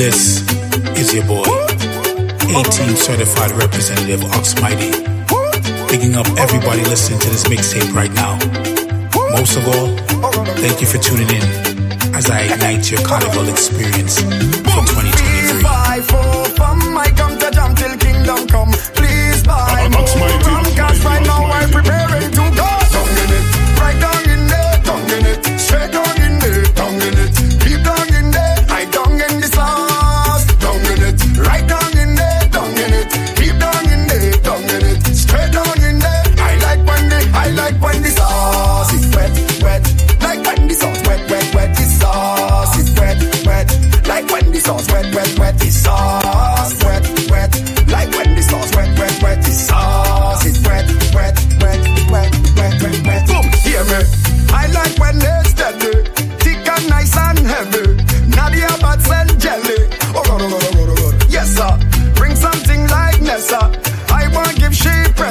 This is your boy, 18 certified representative Ox Mighty. Picking up everybody listening to this mixtape right now. Most of all, thank you for tuning in as I ignite your carnival experience for 2023. Buy for from come to jump till kingdom come. Please buy right now I'm preparing to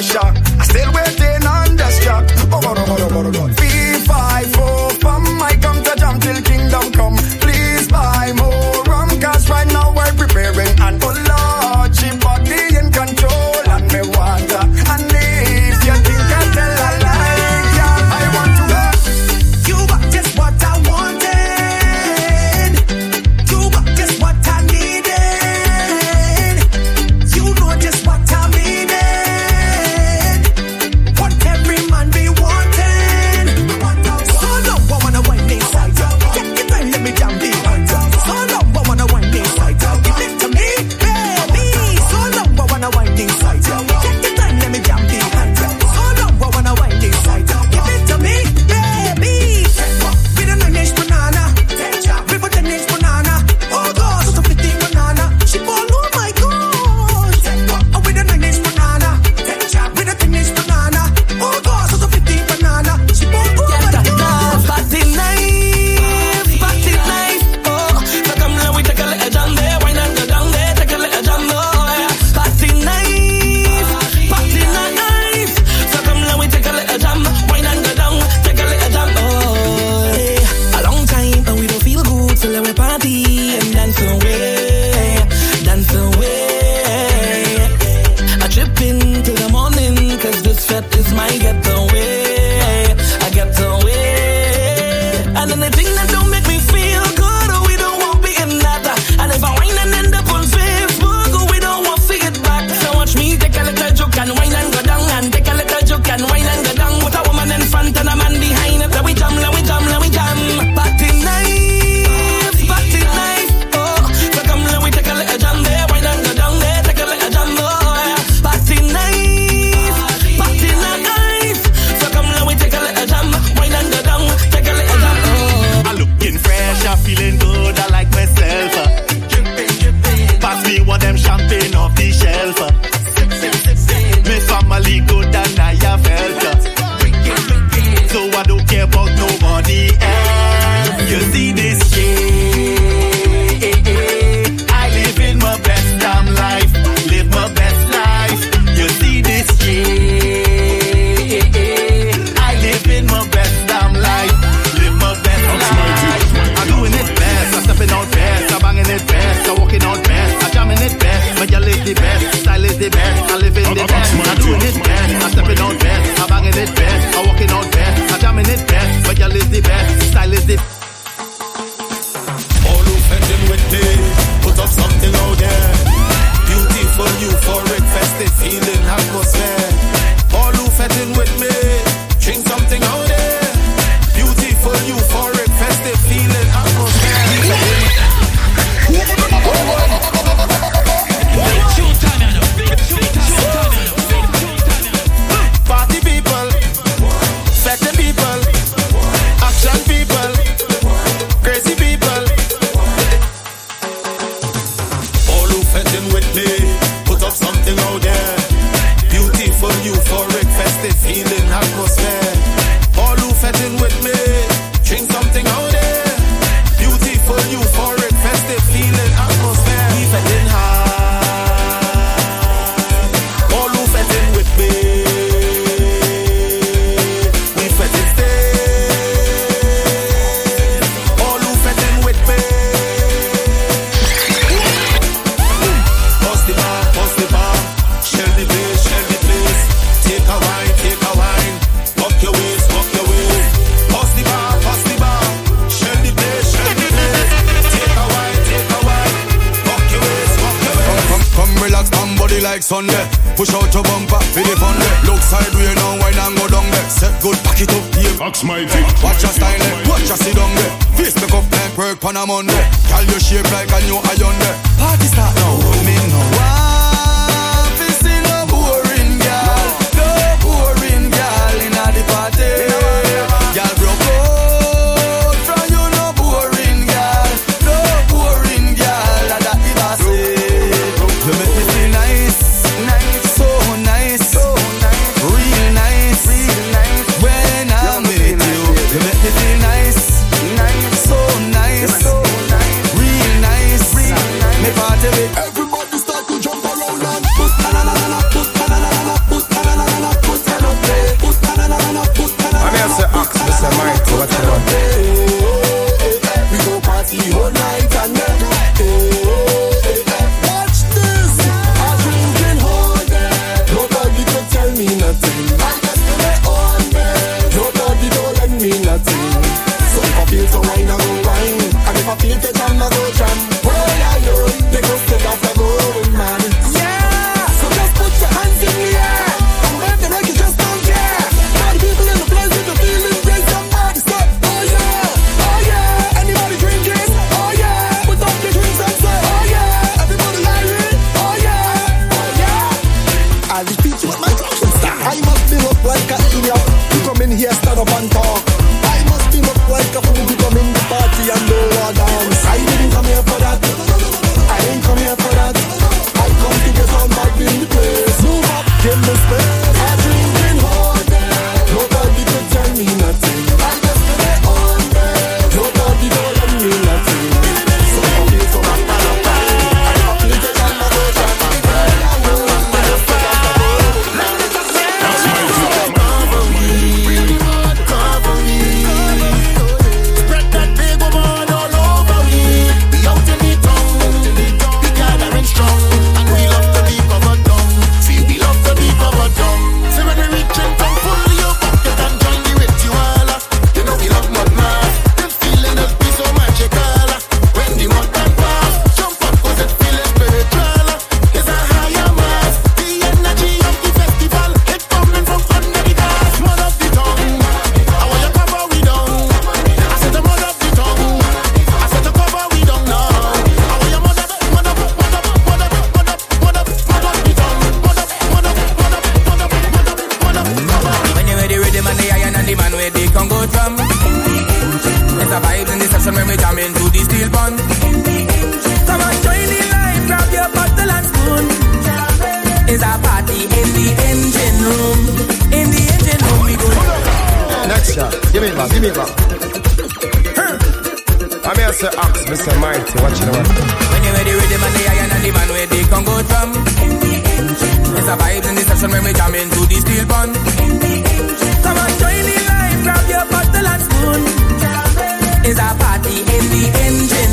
shock.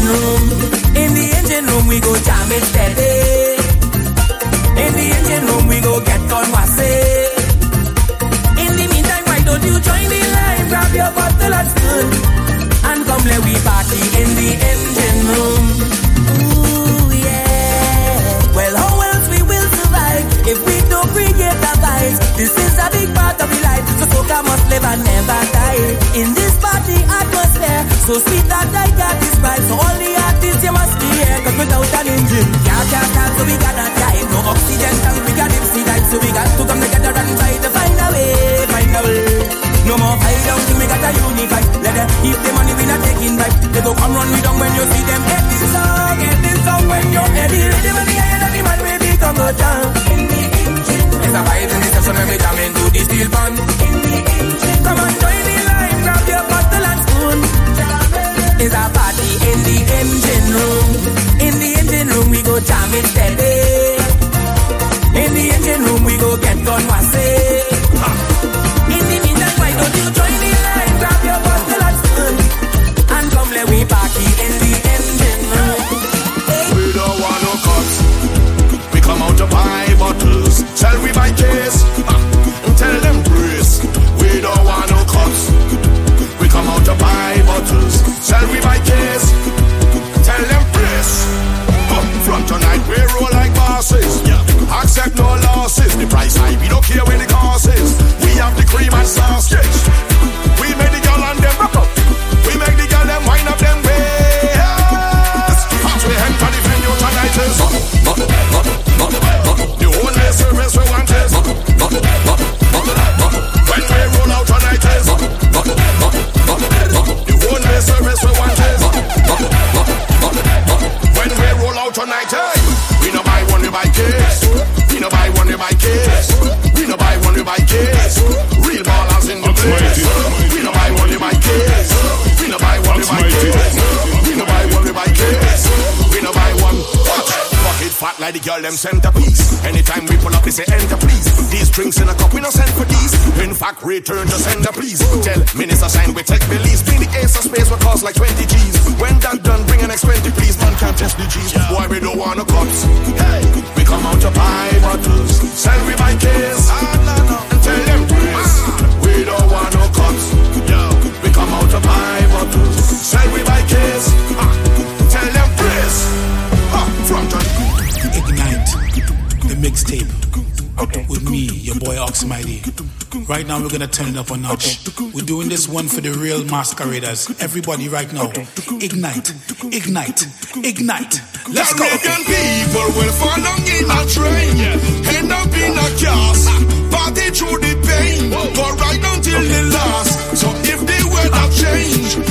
engine room. In the engine room, we go jam it steady. In the engine room, we go get converse. In the meantime, why don't you join the line? Grab your bottle and spoon. And come let we party in the engine room. Ooh, yeah. Well, how else we will survive if we don't create the vibes? This is a big part of the Soca must live and never die. In this party atmosphere, so sweet that I got this vibe. So all the artists you must be here, cause without an engine, yeah, yeah, yeah. so we gotta dive. No oxygen tank, we got dipsy dive, so we got to come together and try to find a way, find a way. No more hide down, we got a unify. Let them keep the money, we not taking back. They go come run me down when you see them. Get this song, get this song when you're ready. Ready when the head of the man with the congo jam. It's a vibe in the session when we jam into the steel band. Come and join the line, grab your bottle and spoon. It's a party in the engine room. In the engine room we go jam it steady. In the engine room we go get on wase. In the meantime, why don't you join the line, grab your bottle and spoon, and come let we party in the engine room. We don't want no cuts. We come out to buy bottles. Tell we by case. Ah, tell them grace. We don't want no cuts. We come out to buy bottles. Tell we by case. Tell them grace. From tonight we roll like bosses. Yeah. Accept no losses. The price high, we don't care where the cost is. We have the cream and sausage. Like the girl them centerpiece. Anytime we pull up, they say enter please. These drinks in a cup, we no send for these. In fact, return to sender please. Tell minister sign we take release. Bring the Ace of Spades will cost like 20 G's. When that done, bring an X20 please. Man can't test the G's. Boy, we don't want no cuts. Hey, we come out to buy bottles. Sell we buy case. And tell them please. We don't want no cuts. Yo, we come out to buy bottles. Sell we buy mixtape. With me, your boy Oxmighty. Right now, we're gonna turn it up a notch. We're doing this one for the real masqueraders. Everybody, right now, ignite, ignite, ignite. Let's go. People will fall down in a train, end up in a cast, party through the pain, go right down till the last. So if the weather change,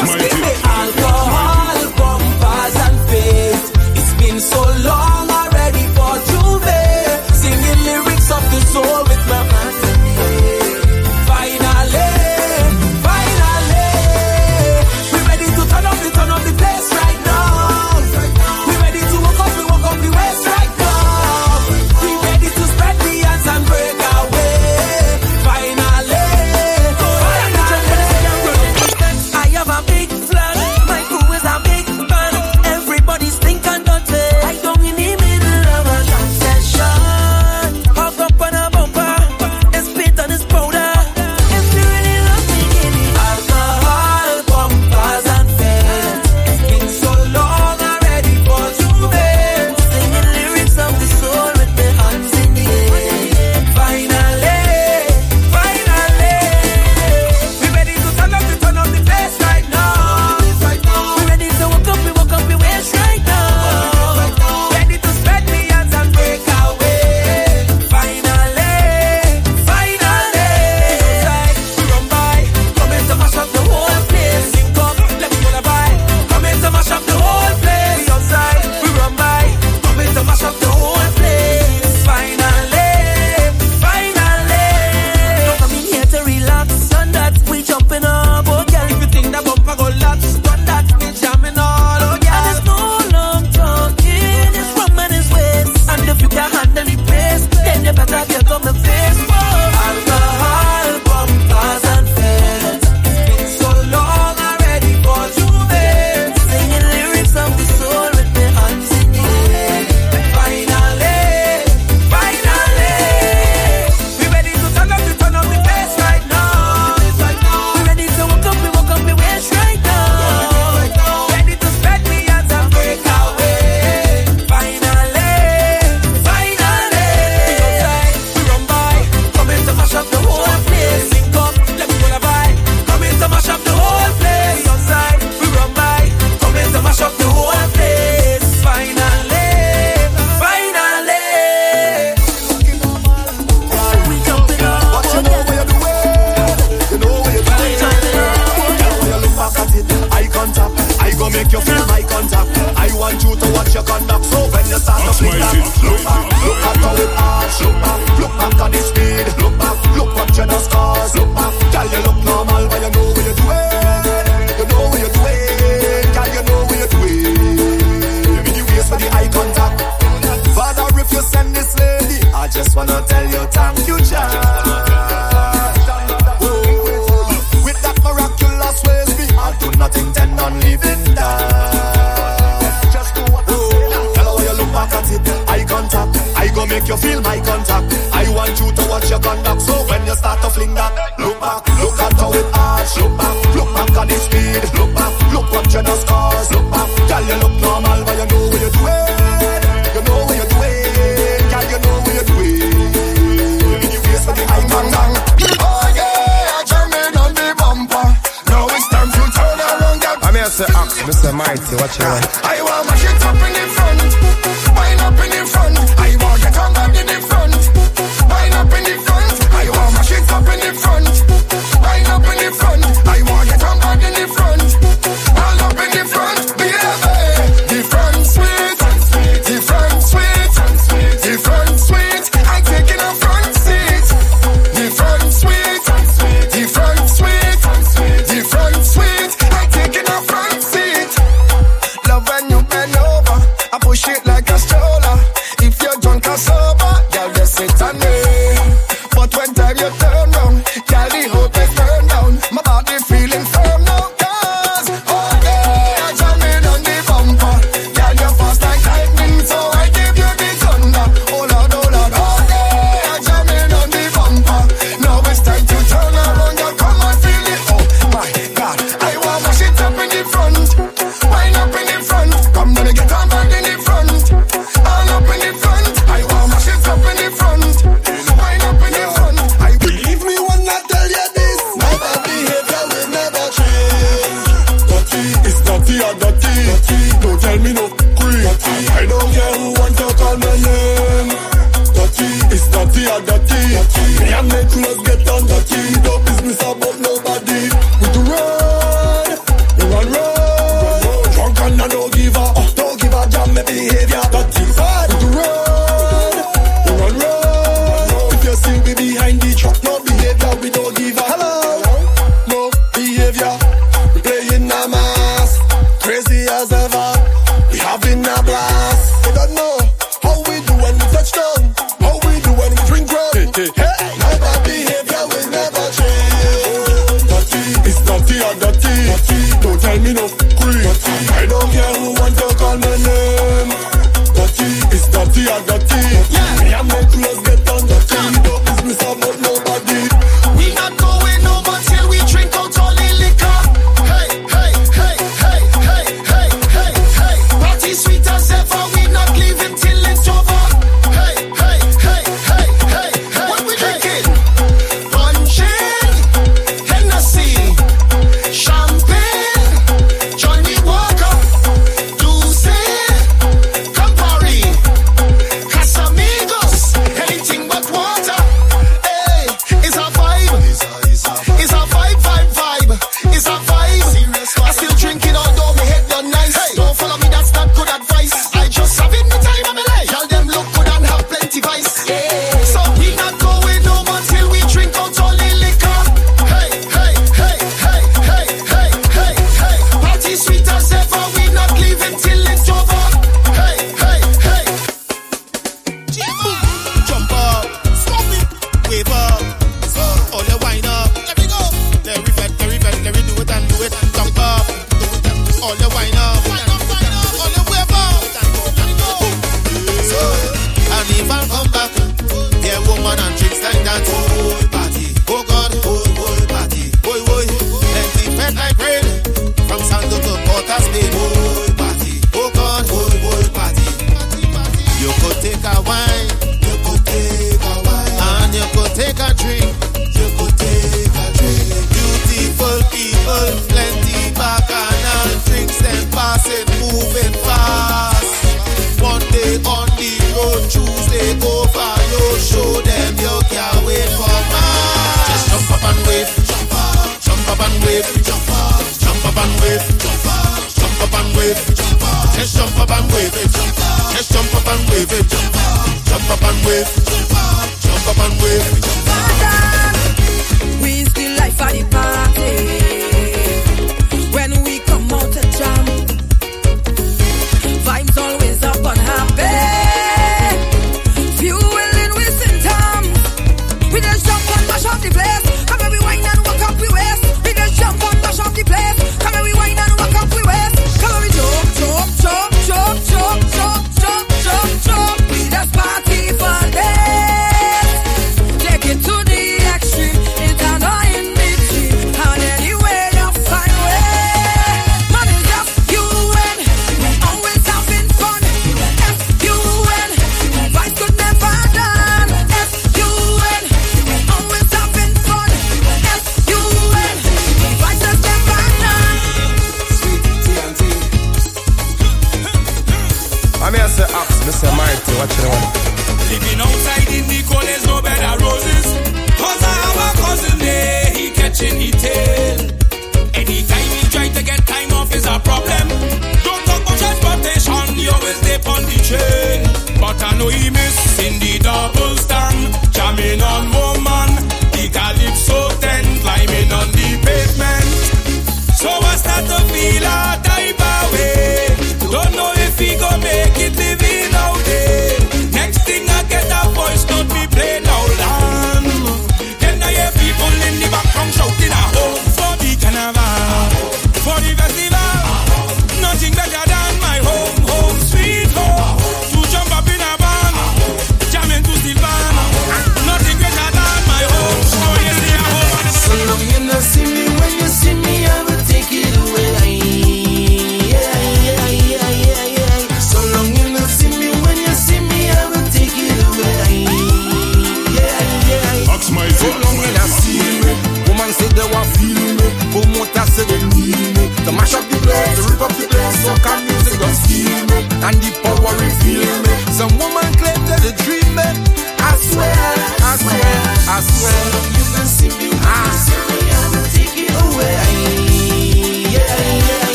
Mighty.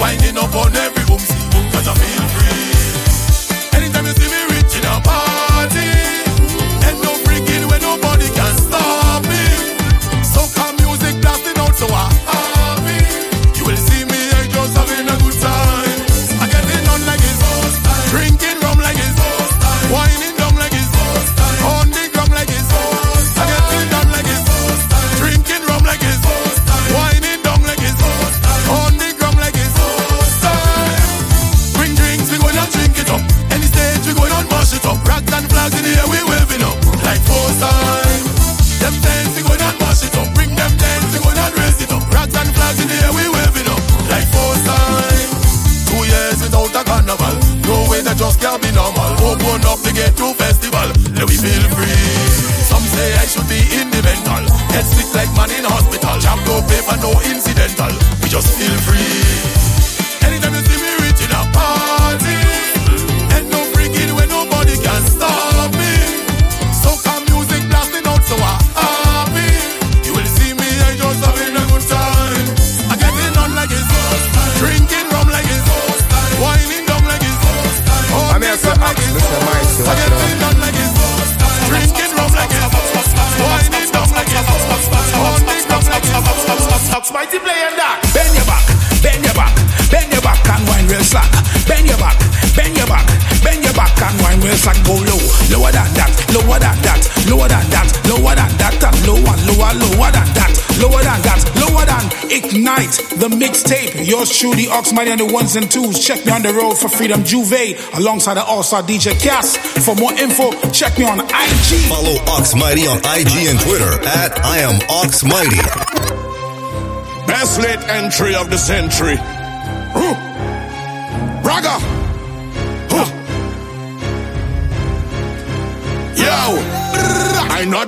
Winding up on every boom, see boom, cause I feel free. Yours truly, Oxmighty and the ones and twos. Check me on the road for Freedom Juve alongside the All Star DJ Cass. For more info, check me on IG. Follow Ox Mighty on IG and Twitter at I am Ox Mighty. Best late entry of the century.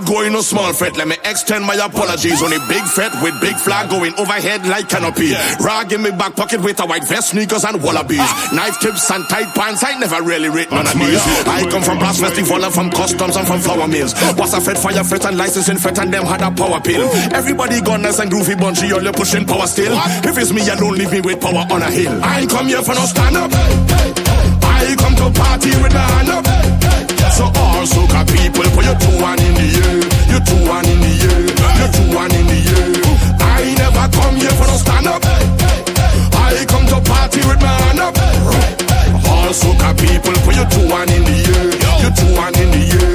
Going no small fete. Let me extend my apologies on a big fete with big flag going overhead like canopy. Rag in my back pocket with a white vest, sneakers and wallabies. Knife tips and tight pants. I never really rate none of these. I come from brass festival and from customs and from flour mills. Was a fed fire fete and licensing fete and them had a power pill. Everybody gone nice and groovy bunchy, all you pushing power still. If it's me, don't leave me with power on a hill. I ain't come here for no stand up. I come to party with my hand up. So all soca people, put your two one in the air, you two one in the air, your two one in the air. I never come here for no stand up. I come to party with my hand up. All soca people, put your two one in the air, your two one in the air.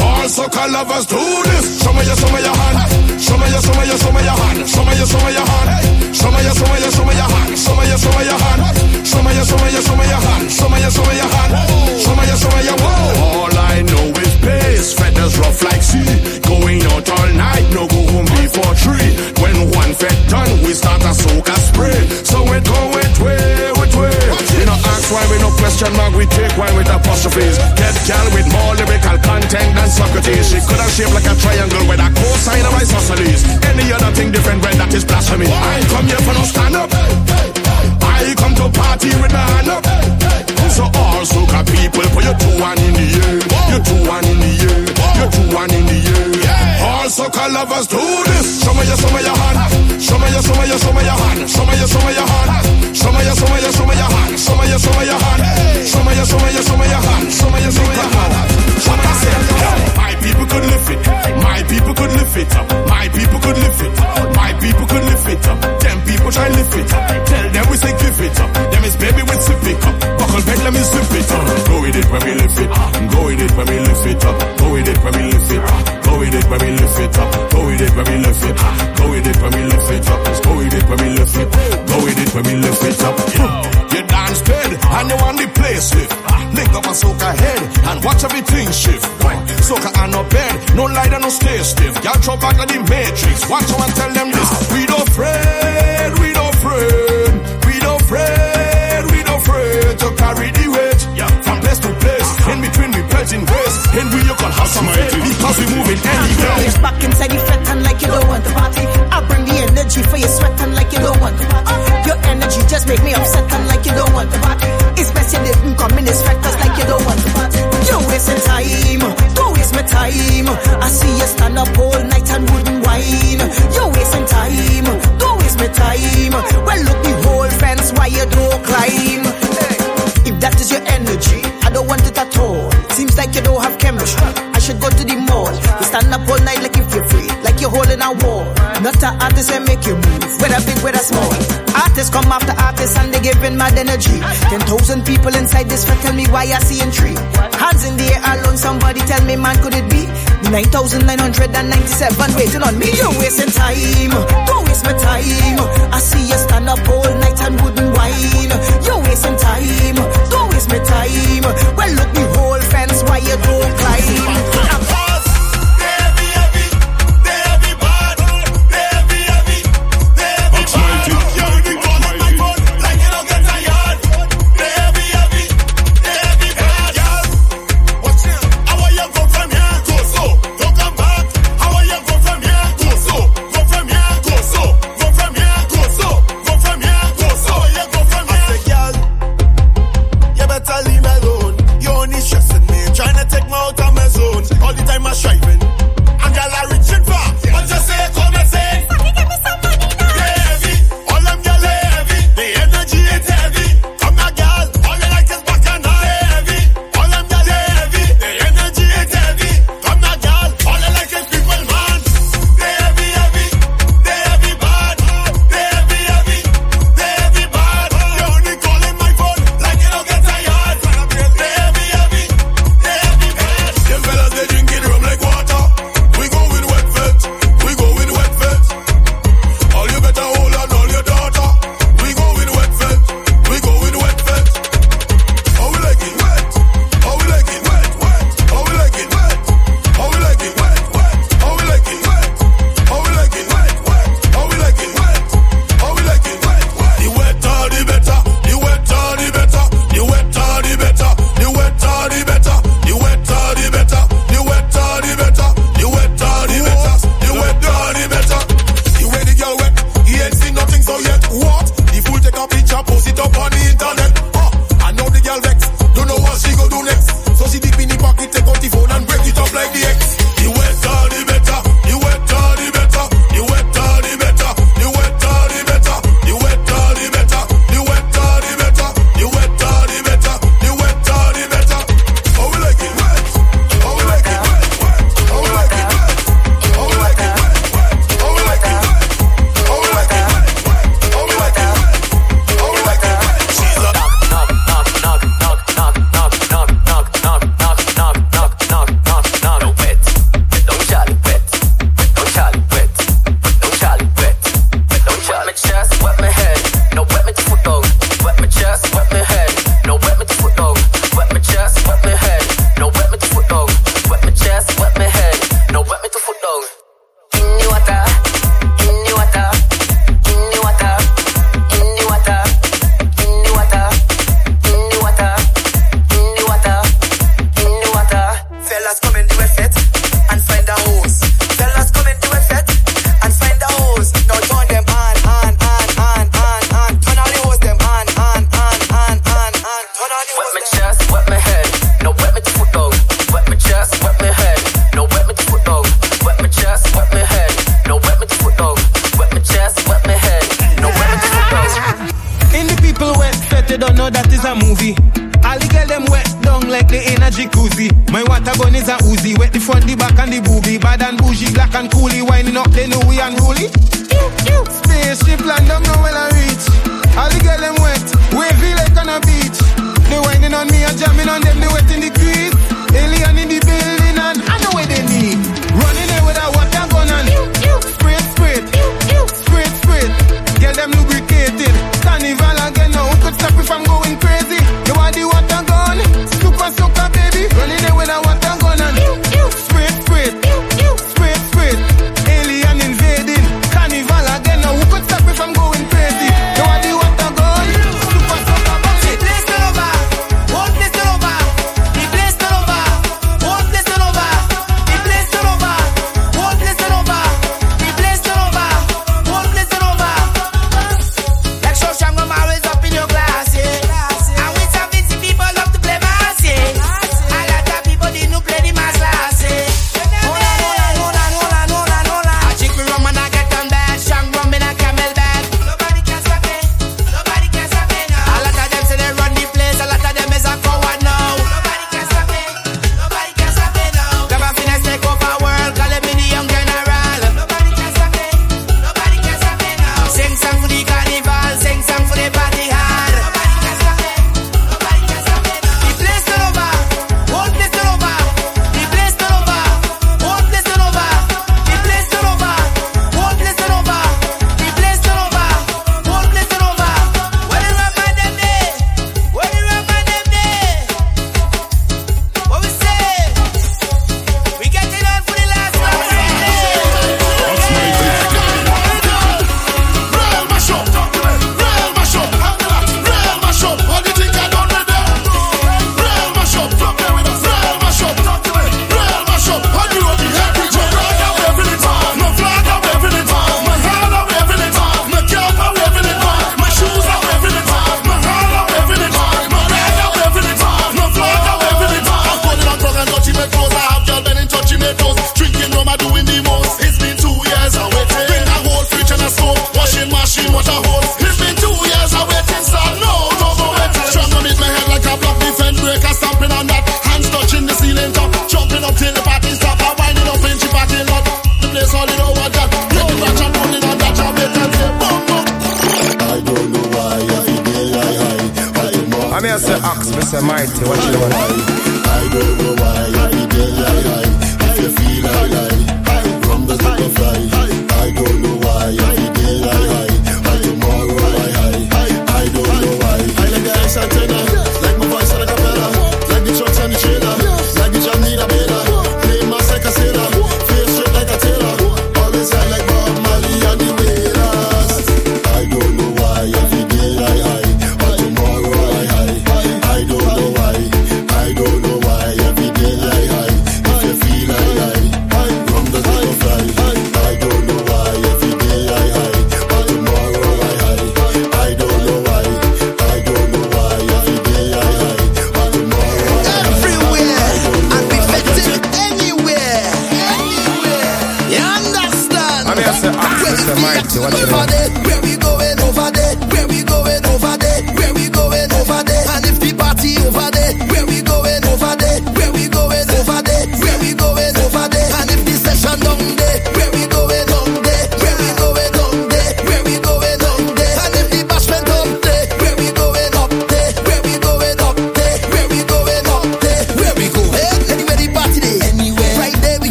All soca lovers do this. Show me your, show me your hand. Show me your, show me your, show me your hand. Show me your, show me your hand. Show me your, show me your, show me your hand. Show me your, show me your hand. Show me your, show me your, show me me your, show me your hand. All I know is pace. Feathers rough like sea. Going out all night, no go home before three. When one fed done, we start a soca spray. So we go with way, with way. You ask why we no question mark, we take wine with apostrophes. Get gal with more lyrical content than Socrates. She could have shaped like a triangle with a cosine of isosceles. Any other thing different, when that is blasphemy. I come here for no stand up. I come to party with my hand up. So all soca people, put your two one in the air, your two one in the air, your two one in the air. All soca lovers do this. Show me your, show me your hand. Show me your, show me your, show me your hand. Show me your, show me your hand. Show me your, show me your, show me your hand. Show me your, show me your hand. Show me your, show me your, show me your hand. Show me your, show me your hand. Me your, My people could lift it. My people could lift it up. My people could lift it. My people could lift it up. Them people try lift it up. Tell them we say give it up. Them is baby with sip it up. Buckle bed, let me zip it up. Go with it when we lift it. Go with it when we lift it up. Go with it when we lift it. Go with it when we lift it up. Go with it when we lift it. Go with it when we lift it up. Go with it when we lift it. Go with it when we lift it up. You dance bed and you want the place lift. Link up a soca head and watch everything shift. Soca and no bed, no light no stay stiff. Y'all throw back at the matrix. Watch out and tell them this. We don't afraid, we don't afraid, we don't afraid, we don't afraid to carry the weight. From place to place, uh-huh. in between we pledging ways. In we you can have some faith because we moving uh-huh. anywhere. It's back inside the fete and like you don't want the party. I bring the energy for your sweat and like you don't want the party. Uh-huh. Your energy just make me upset and like you don't want the party. It's best you didn't come in this fete cause like you don't want the party. You're wasting time, don't waste my time. I see you stand up all night and wouldn't whine. You're wasting time, don't waste my time. Well look the whole fence why you don't climb. Hey. If that is your energy, I don't want it at all. Seems like you don't have chemistry. I should go to the mall. You stand up all night like you feel free, like you're holding a wall. Not an artist and make you move, whether big, whether small. Artists come after artists and they giving mad energy. Ten thousand people inside this fete tell me why I see in tree. Hands in the air alone, somebody tell me man could it be? 9,997 waiting on me. You're wasting time, don't waste my time. I see you stand up all night and wouldn't whine. You're wasting time, don't waste my time. Well, look the know that is a movie. All the girls them wet down like they in a jacuzzi. My water gun is a Uzi, wet the front, the back and the boobie. Bad and bougie, black and coolie, winding up they know we unruly. Spaceship land, I'm now well I reach. All the girls them wet, wavy like on a beach. They winding on me and jamming on them, they wet in the crease. Alien in the building and I know where they need. Running there with a water gun and spray, spray, spray, spray. Get them lubricated, carnival stop if I'm going crazy.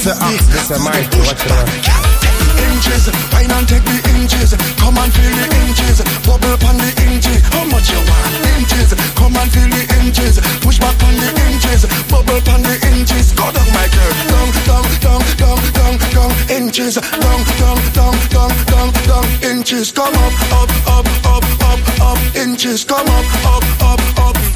Mr. Mighty, watch it inches. Wine and take the inches. Come and feel the inches. Bubble upon the inches. How much you want? Inches. Come and feel the inches. Push back on the inches. Bubble upon the inches. Go down, my girl. Down, down, down, down, down, down. Inches. Down, down, down, down, down, down. Inches. Come up, up, up, up, up, up. Inches. Come up, up, up, up, up.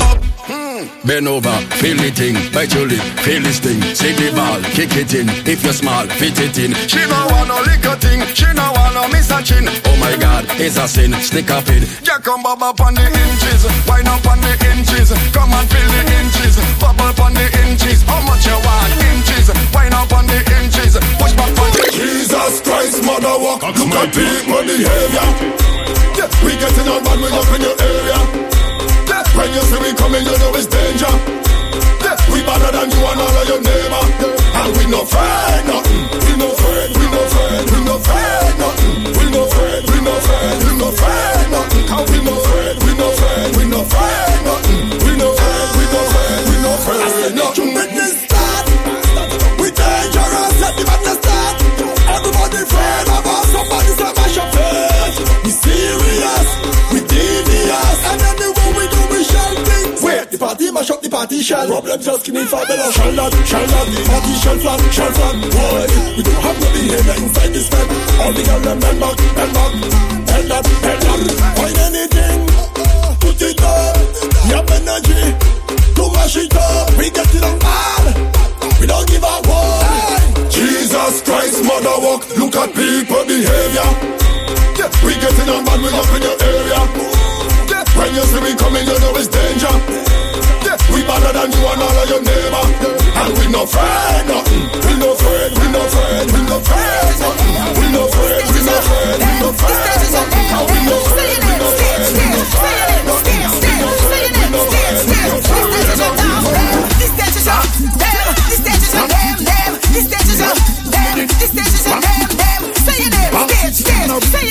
Bend over, feel the thing, bite your lip, feel this thing. See the ball, kick it in. If you're small, fit it in. She no want no liquor thing. She no want no miss a chin. Oh my God, it's a sin. Stick up in. Yeah, come bob up on the inches. Wine up on the inches. Come and feel the inches. Bubble up on the inches. How much you want? Inches. Wine up on the inches. Push back on the Jesus Christ, mother walk. Look at people behavior. Yeah, we getting on bad, we up in your area. When you see we coming, you know it's danger. We better than you and all of your neighbor. And we no afraid nothing. We no afraid, we no afraid, we no afraid nothing. We no afraid, we no afraid, we no afraid nothing. How we no afraid, we no afraid, we no afraid up shell. Problem Child skinny for below. Shall not, shall not, shall flat, shall flat. Boy, we don't have no behavior inside this bed. All the girl them bend back, bend back, bend that, bend that. Find anything, put it up. You have energy to mash it up. We get it on bad. We don't give a one. Jesus Christ, mother walk. Look at people behavior. Yeah, we getting on bad, we up in your area. When you see we coming, you know it's danger. Better than you and all of your neighbor. And we no afraid nothing. We no afraid, we no afraid, we no afraid nothing. We no afraid, we no afraid, we no afraid nothing. We no afraid, we no afraid, we no afraid nothing. We no afraid, we no afraid, we no afraid nothing. This stage is up, them. This stage is up, them, them. This stage is up, them. This stage is up, them, them. Say your name, stage, stage. Say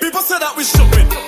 People say that we stupid.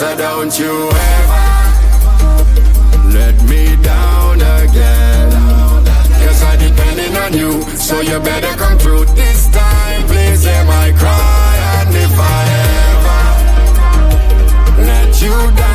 So don't you ever let me down again. Cause I'm depending on you, so you better come through this time. Please hear my cry, and if I ever let you down.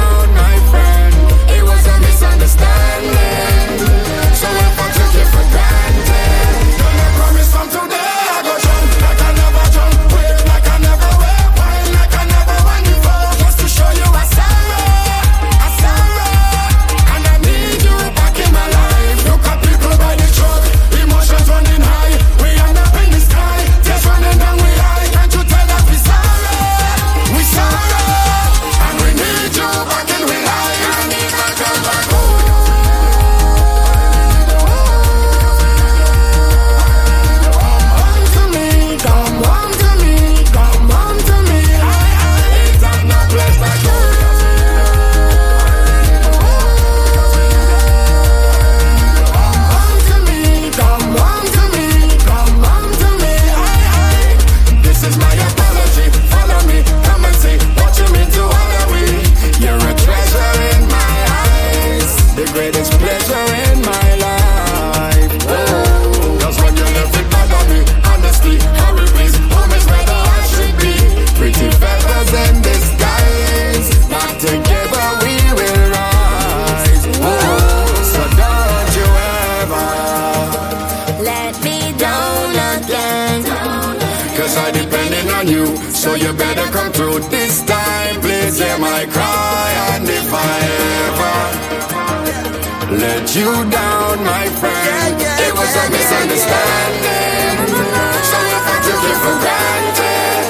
you down, my friend. Yeah, yeah, it was yeah, a misunderstanding. Something that you for granted.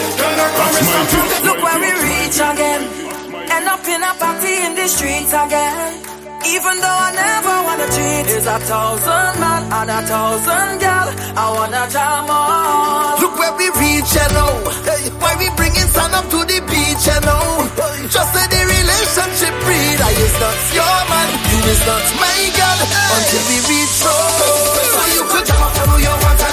Look where we reach again. End up in a party in the streets again. Even though I never wanna cheat, it's a thousand man and a thousand girl. I wanna jam on. Look where we reach, hello. Why we bringing sun up to the you know. Just say the relationship breed. I is not your man, you is not my girl. Until we reach home. So you could jump up from who you.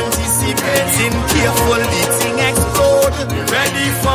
Anticipating, careful the thing explode. Ready for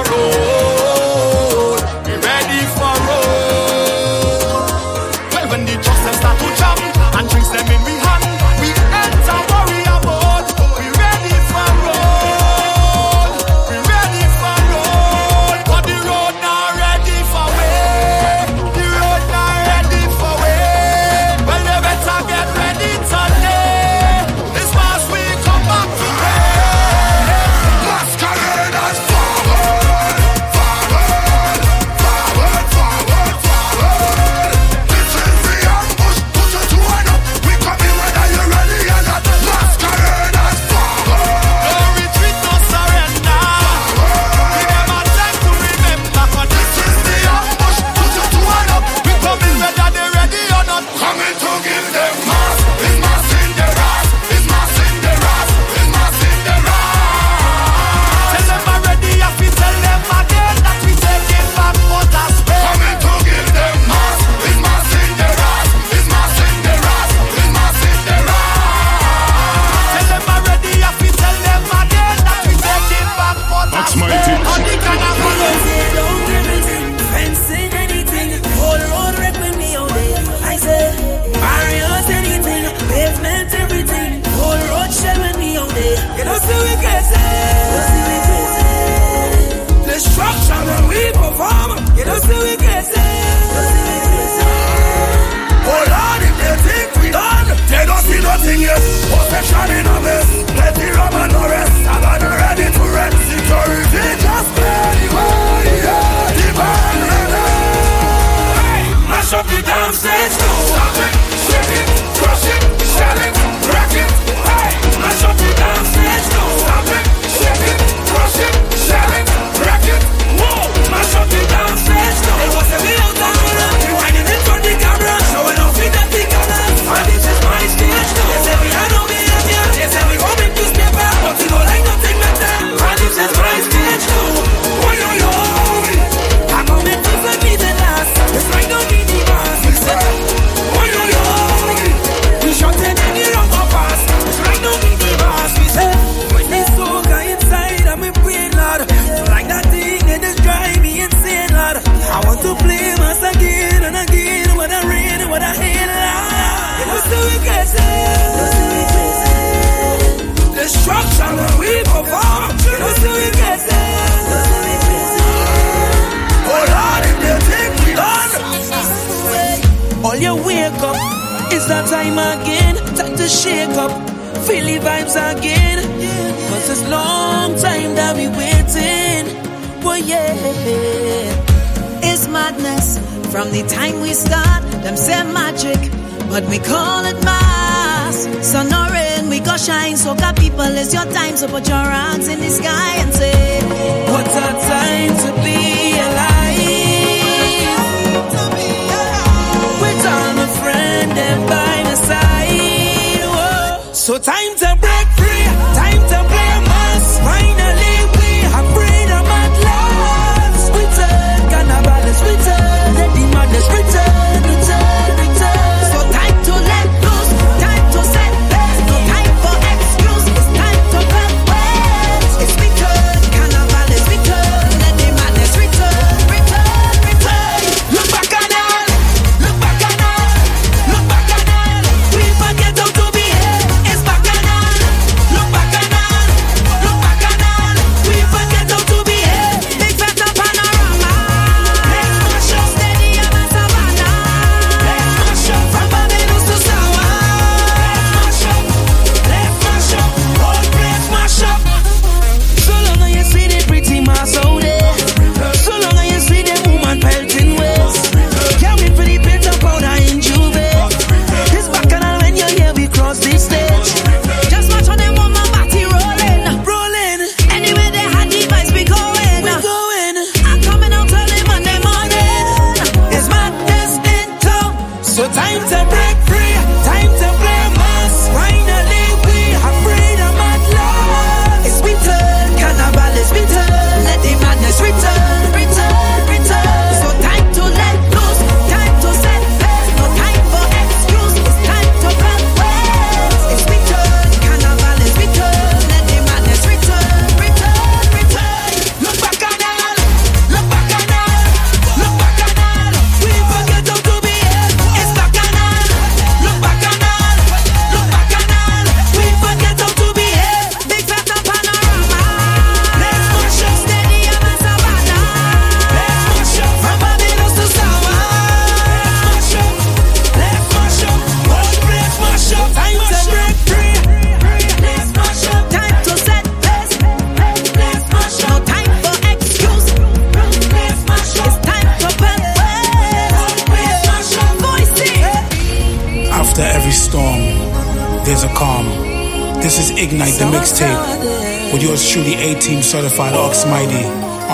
you wake up. It's that time again, time to shake up, feel the vibes again. Cause it's long time that we waiting. Well, yeah. It's madness from the time we start. Them say magic, but we call it mass. Sun or rain, we go shine. So, got people, it's your time. So, put your arms in the sky and say, What a time to by my side. So time.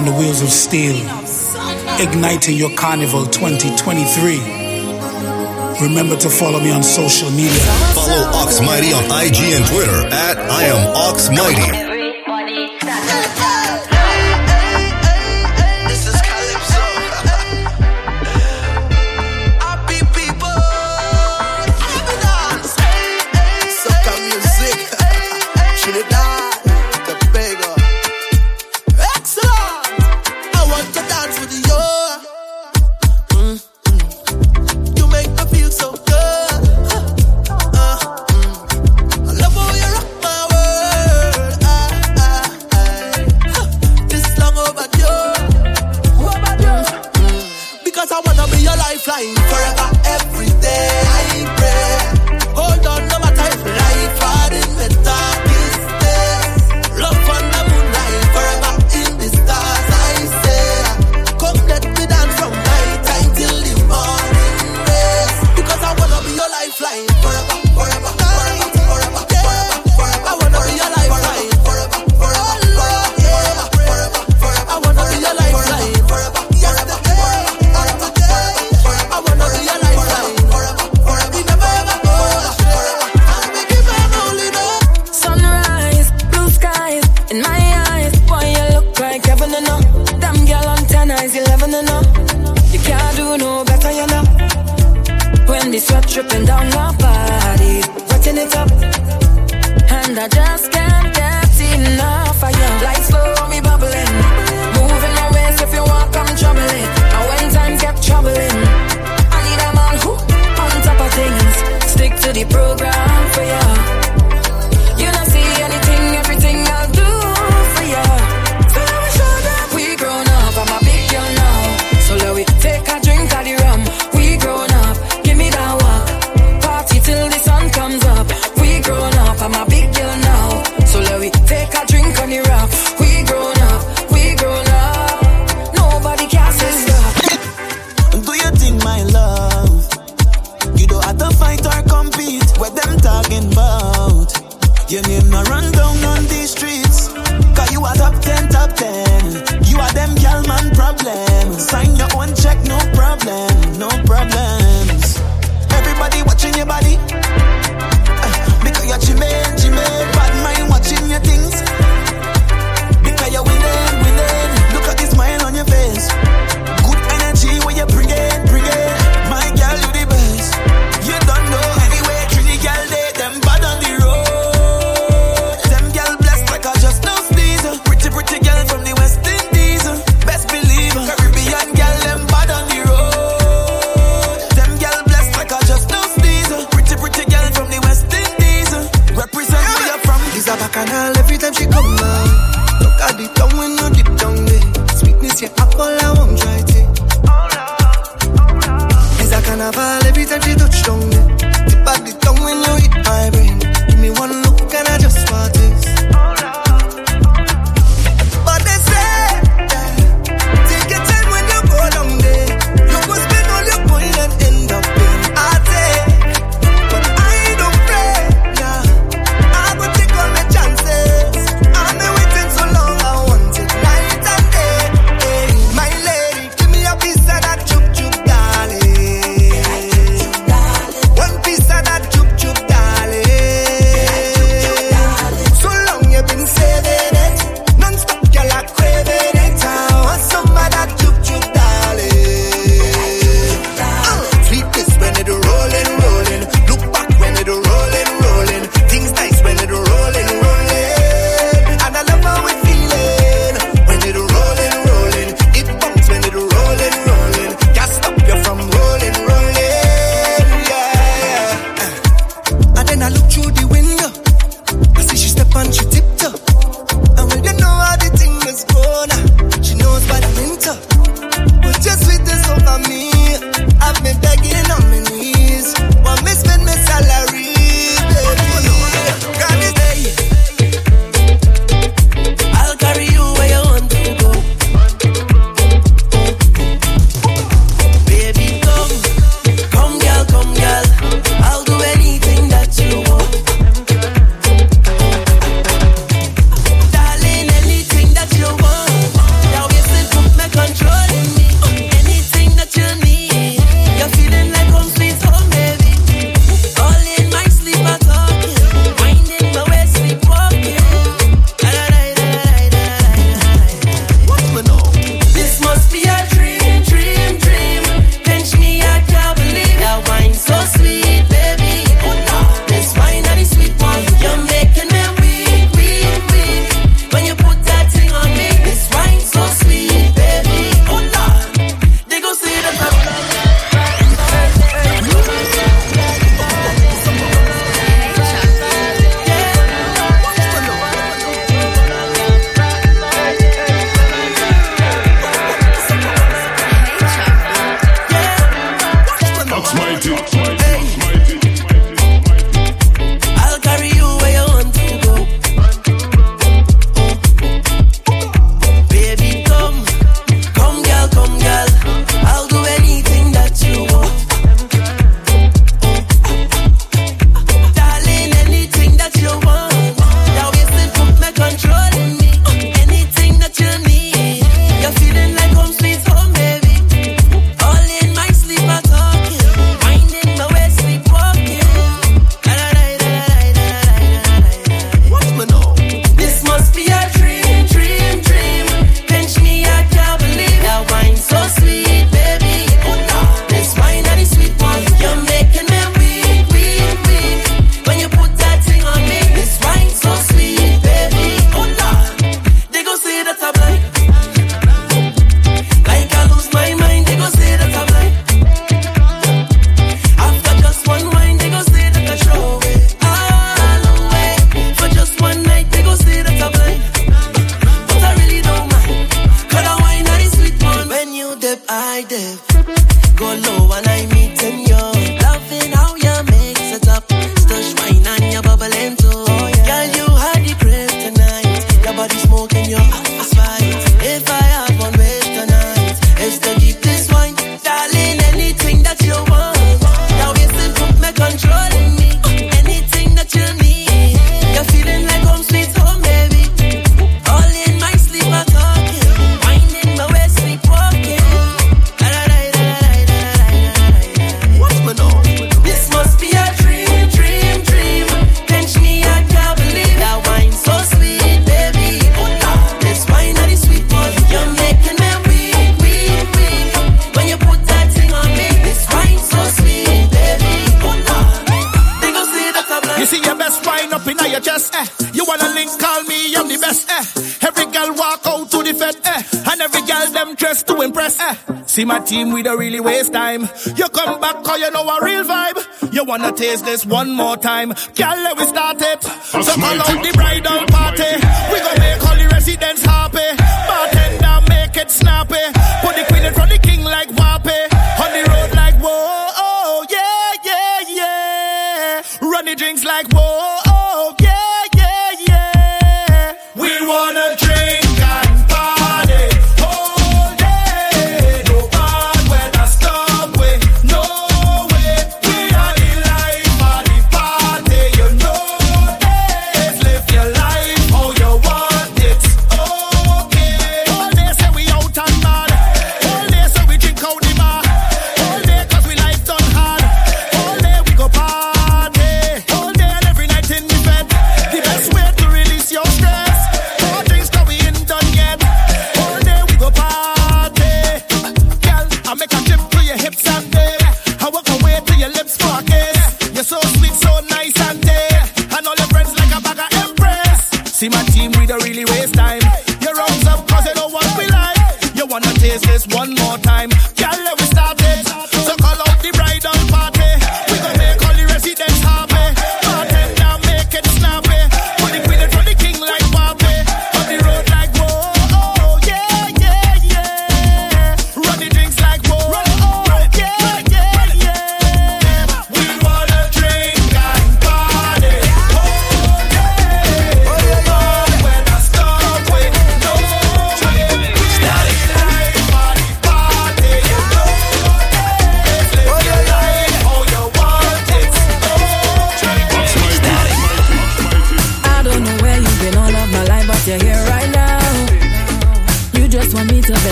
on the wheels of steel, igniting your carnival 2023. Remember to follow me on social media. Follow Ox Mighty on IG and Twitter at I am Ox Mighty. Talk like taste this one more time. Girl, let me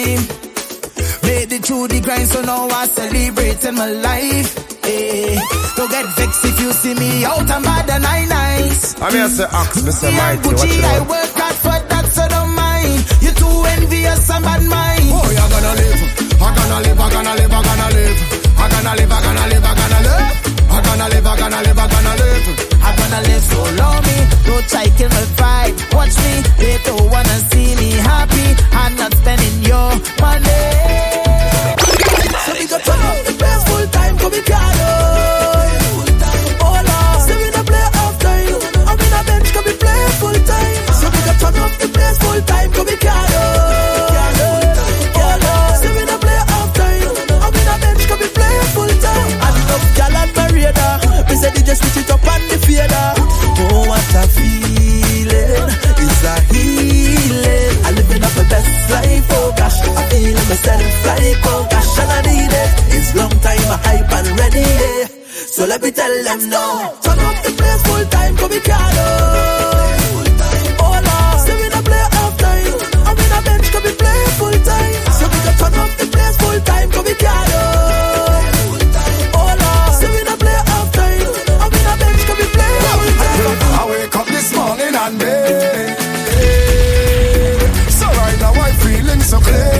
time. Made it through the grind, so now I celebrating my life. Hey. Don't get vexed if you see me out, and bad and I nice. I'm here to ask Mr. Mighty, what you I work hard for that, so don't mind. You too envious I'm bad mind. Oh, you're gonna live. I'm gonna live, I'm gonna live, I'm gonna live. I'm gonna live, I'm gonna live, I'm gonna live gonna live, I gonna live, I gonna live. I'm gonna live so love me, don't try fight. my. Watch me, they don't wanna see me happy. I'm not spending your money. So we got turn up the bass full time, come we Full time, so we got turn off the full time, come we carry. Fly out, cash and I need it. It's long time I hype and ready. So let me tell them now. Turn up the place full time, come Oh not play half time. I'm bench, play full time. So we can turn up the place full time, come we so clear.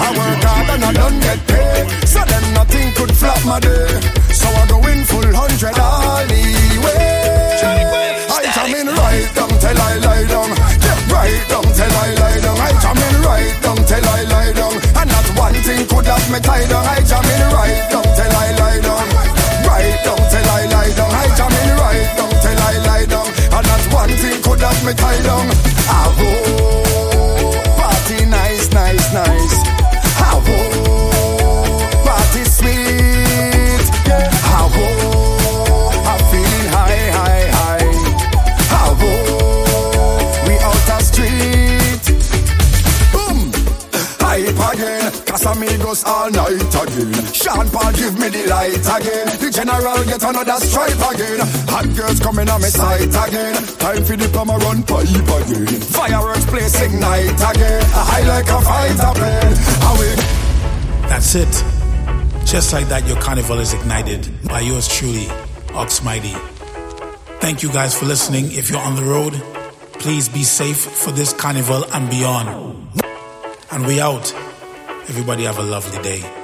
I work hard and I don't get paid. So then nothing could flop my day. So I go in full hundred all the way. I come in right down till I lie down. Get right down till I lie down. I come in right down till I lie down. And not one thing could have me tie down. I come in right down till I lie down. Right down till I lie down. I come in right down till I lie down. And not one thing could have me tie down. I go Casamigos all night again. Sean Paul give me the light again. The general get another stripe again. Hot girls coming on my sight again. Time for the plumber run pipe again. Fireworks place ignite again. A high like a fighter plane. Away. That's it. Just like that, your carnival is ignited by yours truly, Ox Mighty. Thank you guys for listening. If you're on the road, please be safe for this carnival and beyond. And we out. Everybody have a lovely day.